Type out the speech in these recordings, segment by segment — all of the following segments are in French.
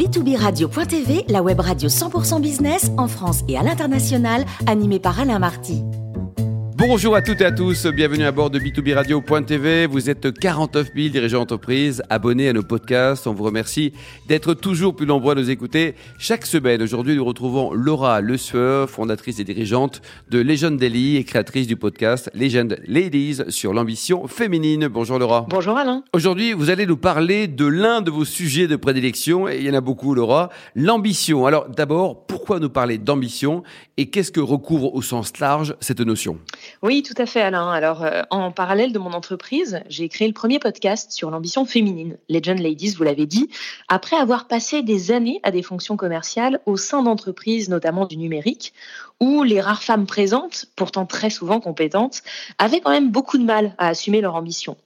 b2b-radio.tv, la web radio 100% business en France et à l'international, animée par Alain Marty. Bonjour à toutes et à tous, bienvenue à bord de b2b-radio.tv. Vous êtes 49 000 dirigeants d'entreprise abonnés à nos podcasts. On vous remercie d'être toujours plus nombreux à nous écouter chaque semaine. Aujourd'hui, nous retrouvons Laura Le Sueur, fondatrice et dirigeante de Legend Daily et créatrice du podcast Legend Ladies sur l'ambition féminine. Bonjour Laura. Bonjour Alain. Aujourd'hui, vous allez nous parler de l'un de vos sujets de prédilection, et il y en a beaucoup Laura, l'ambition. Alors d'abord, pourquoi nous parler d'ambition et qu'est-ce que recouvre au sens large cette notion? Oui, tout à fait, Alain. Alors, euh, en parallèle de mon entreprise, j'ai créé le premier podcast sur l'ambition féminine, Legend Ladies, vous l'avez dit, après avoir passé des années à des fonctions commerciales au sein d'entreprises, notamment du numérique, où les rares femmes présentes, pourtant très souvent compétentes, avaient quand même beaucoup de mal à assumer leur ambition.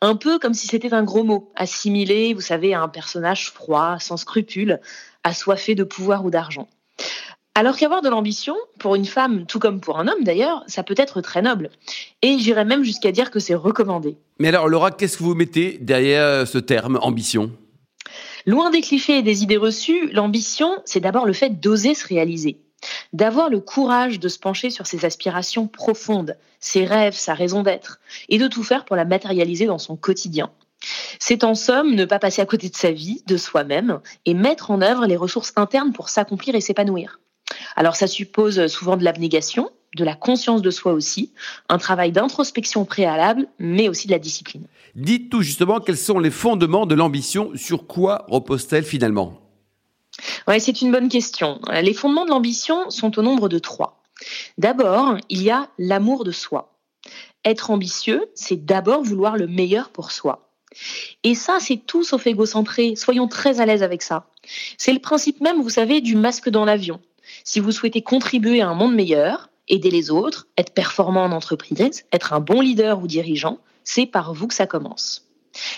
Un peu comme si c'était un gros mot, assimilé, vous savez, à un personnage froid, sans scrupules, assoiffé de pouvoir ou d'argent. Alors qu'avoir de l'ambition, pour une femme, tout comme pour un homme d'ailleurs, ça peut être très noble. Et j'irais même jusqu'à dire que c'est recommandé. Mais alors Laura, qu'est-ce que vous mettez derrière ce terme ambition? Loin des clichés et des idées reçues, l'ambition, c'est d'abord le fait d'oser se réaliser, d'avoir le courage de se pencher sur ses aspirations profondes, ses rêves, sa raison d'être, et de tout faire pour la matérialiser dans son quotidien. C'est en somme ne pas passer à côté de sa vie, de soi-même, et mettre en œuvre les ressources internes pour s'accomplir et s'épanouir. Alors ça suppose souvent de l'abnégation, de la conscience de soi aussi, un travail d'introspection préalable, mais aussi de la discipline. Dites tout justement quels sont les fondements de l'ambition, sur quoi repose-t-elle finalement? Ouais, c'est une bonne question. Les fondements de l'ambition sont au nombre de trois. D'abord, il y a l'amour de soi. Être ambitieux, c'est d'abord vouloir le meilleur pour soi. Et ça, c'est tout sauf égocentré. Soyons très à l'aise avec ça. C'est le principe même, vous savez, du masque dans l'avion. Si vous souhaitez contribuer à un monde meilleur, aider les autres, être performant en entreprise, être un bon leader ou dirigeant, c'est par vous que ça commence.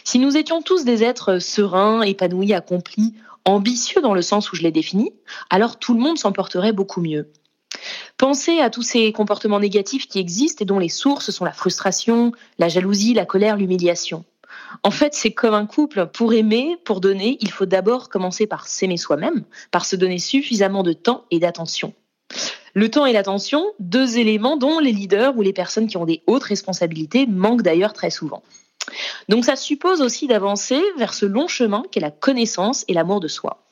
Si nous étions tous des êtres sereins, épanouis, accomplis, ambitieux dans le sens où je l'ai défini, alors tout le monde s'en porterait beaucoup mieux. Pensez à tous ces comportements négatifs qui existent et dont les sources sont la frustration, la jalousie, la colère, l'humiliation. En fait, c'est comme un couple. Pour aimer, pour donner, il faut d'abord commencer par s'aimer soi-même, par se donner suffisamment de temps et d'attention. Le temps et l'attention, deux éléments dont les leaders ou les personnes qui ont des hautes responsabilités manquent d'ailleurs très souvent. Donc ça suppose aussi d'avancer vers ce long chemin qu'est la connaissance et l'amour de soi.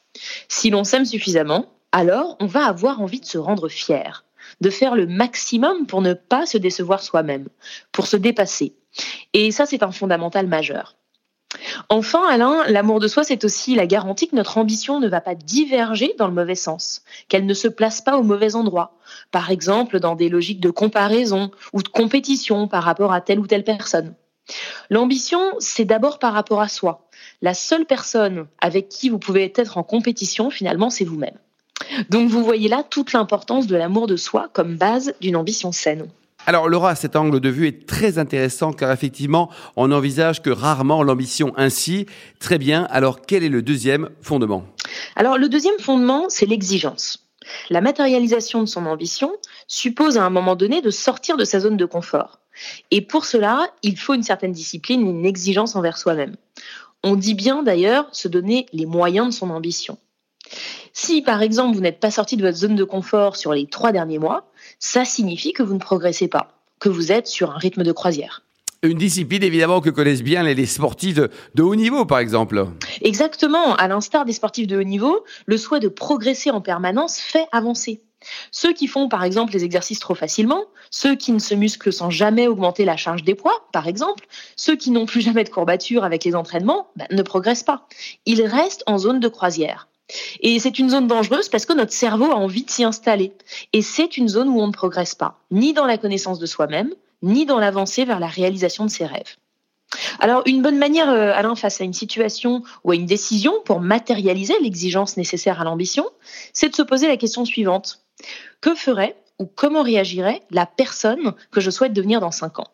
Si l'on s'aime suffisamment, alors on va avoir envie de se rendre fier, de faire le maximum pour ne pas se décevoir soi-même, pour se dépasser, et ça, c'est un fondamental majeur. Enfin, Alain, l'amour de soi, c'est aussi la garantie que notre ambition ne va pas diverger dans le mauvais sens, qu'elle ne se place pas au mauvais endroit, par exemple dans des logiques de comparaison ou de compétition par rapport à telle ou telle personne. L'ambition, c'est d'abord par rapport à soi. La seule personne avec qui vous pouvez être en compétition, finalement, c'est vous-même. Donc vous voyez là toute l'importance de l'amour de soi comme base d'une ambition saine. Alors Laura, cet angle de vue est très intéressant car effectivement, on n'envisage que rarement l'ambition ainsi. Très bien, alors quel est le deuxième fondement? Alors le deuxième fondement, c'est l'exigence. La matérialisation de son ambition suppose à un moment donné de sortir de sa zone de confort. Et pour cela, il faut une certaine discipline, une exigence envers soi-même. On dit bien d'ailleurs se donner les moyens de son ambition. Si par exemple vous n'êtes pas sorti de votre zone de confort sur les trois derniers mois, ça signifie que vous ne progressez pas, que vous êtes sur un rythme de croisière. Une discipline évidemment que connaissent bien les sportifs de, haut niveau, par exemple. Exactement. À l'instar des sportifs de haut niveau, le souhait de progresser en permanence fait avancer. Ceux qui font par exemple les exercices trop facilement, ceux qui ne se musclent sans jamais augmenter la charge des poids, par exemple, ceux qui n'ont plus jamais de courbatures avec les entraînements, ben, ne progressent pas. Ils restent en zone de croisière. Et c'est une zone dangereuse parce que notre cerveau a envie de s'y installer. Et c'est une zone où on ne progresse pas, ni dans la connaissance de soi-même, ni dans l'avancée vers la réalisation de ses rêves. Alors, une bonne manière, euh, Alain, face à une situation ou à une décision pour matérialiser l'exigence nécessaire à l'ambition, c'est de se poser la question suivante. Que ferait ou comment réagirait la personne que je souhaite devenir dans cinq ans?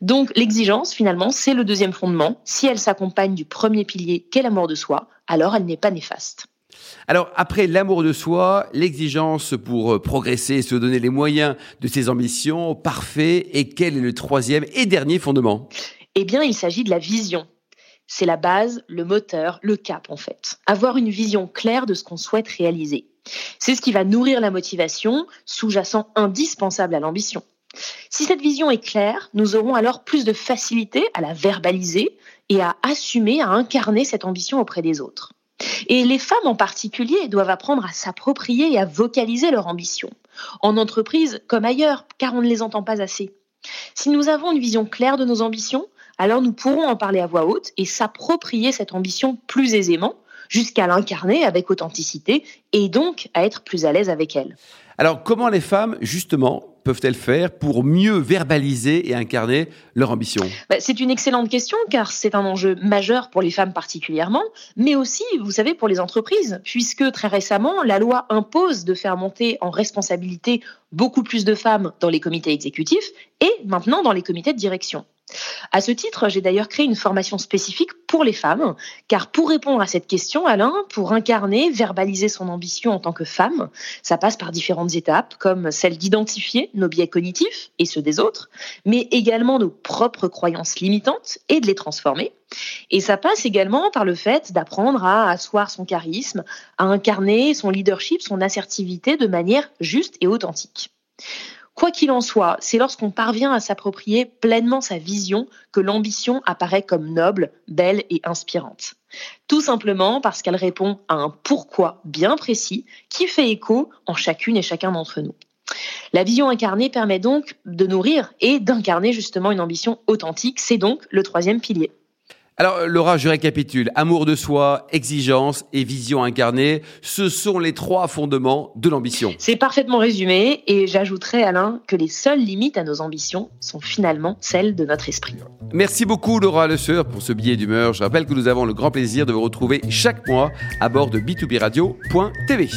Donc l'exigence, finalement, c'est le deuxième fondement. Si elle s'accompagne du premier pilier qu'est l'amour de soi, alors elle n'est pas néfaste. Alors après l'amour de soi, l'exigence pour euh, progresser et se donner les moyens de ses ambitions, parfait. Et quel est le troisième et dernier fondement? Eh bien, il s'agit de la vision. c'est la base, le moteur, le cap en fait. Avoir une vision claire de ce qu'on souhaite réaliser. C'est ce qui va nourrir la motivation, sous-jacent indispensable à l'ambition. Si cette vision est claire, nous aurons alors plus de facilité à la verbaliser et à assumer, à incarner cette ambition auprès des autres. Et les femmes en particulier doivent apprendre à s'approprier et à vocaliser leur ambition, en entreprise comme ailleurs, car on ne les entend pas assez. Si nous avons une vision claire de nos ambitions, alors nous pourrons en parler à voix haute et s'approprier cette ambition plus aisément, jusqu'à l'incarner avec authenticité et donc à être plus à l'aise avec elle. Alors comment les femmes, justement, peuvent-elles faire pour mieux verbaliser et incarner leur ambition? Bah, C'est une excellente question car c'est un enjeu majeur pour les femmes particulièrement, mais aussi, vous savez, pour les entreprises, puisque très récemment, la loi impose de faire monter en responsabilité beaucoup plus de femmes dans les comités exécutifs et maintenant dans les comités de direction. À ce titre, j'ai d'ailleurs créé une formation spécifique pour les femmes, car pour répondre à cette question, Alain, pour incarner, verbaliser son ambition en tant que femme, ça passe par différentes étapes, comme celle d'identifier nos biais cognitifs et ceux des autres, mais également nos propres croyances limitantes et de les transformer. Et ça passe également par le fait d'apprendre à asseoir son charisme, à incarner son leadership, son assertivité de manière juste et authentique. Quoi qu'il en soit, c'est lorsqu'on parvient à s'approprier pleinement sa vision que l'ambition apparaît comme noble, belle et inspirante. Tout simplement parce qu'elle répond à un pourquoi bien précis qui fait écho en chacune et chacun d'entre nous. La vision incarnée permet donc de nourrir et d'incarner justement une ambition authentique. C'est donc le troisième pilier. Alors Laura, je récapitule. Amour de soi, exigence et vision incarnée, ce sont les trois fondements de l'ambition. C'est parfaitement résumé et j'ajouterai Alain que les seules limites à nos ambitions sont finalement celles de notre esprit. Merci beaucoup Laura Le Sueur pour ce billet d'humeur. Je rappelle que nous avons le grand plaisir de vous retrouver chaque mois à bord de b2b radio.tv.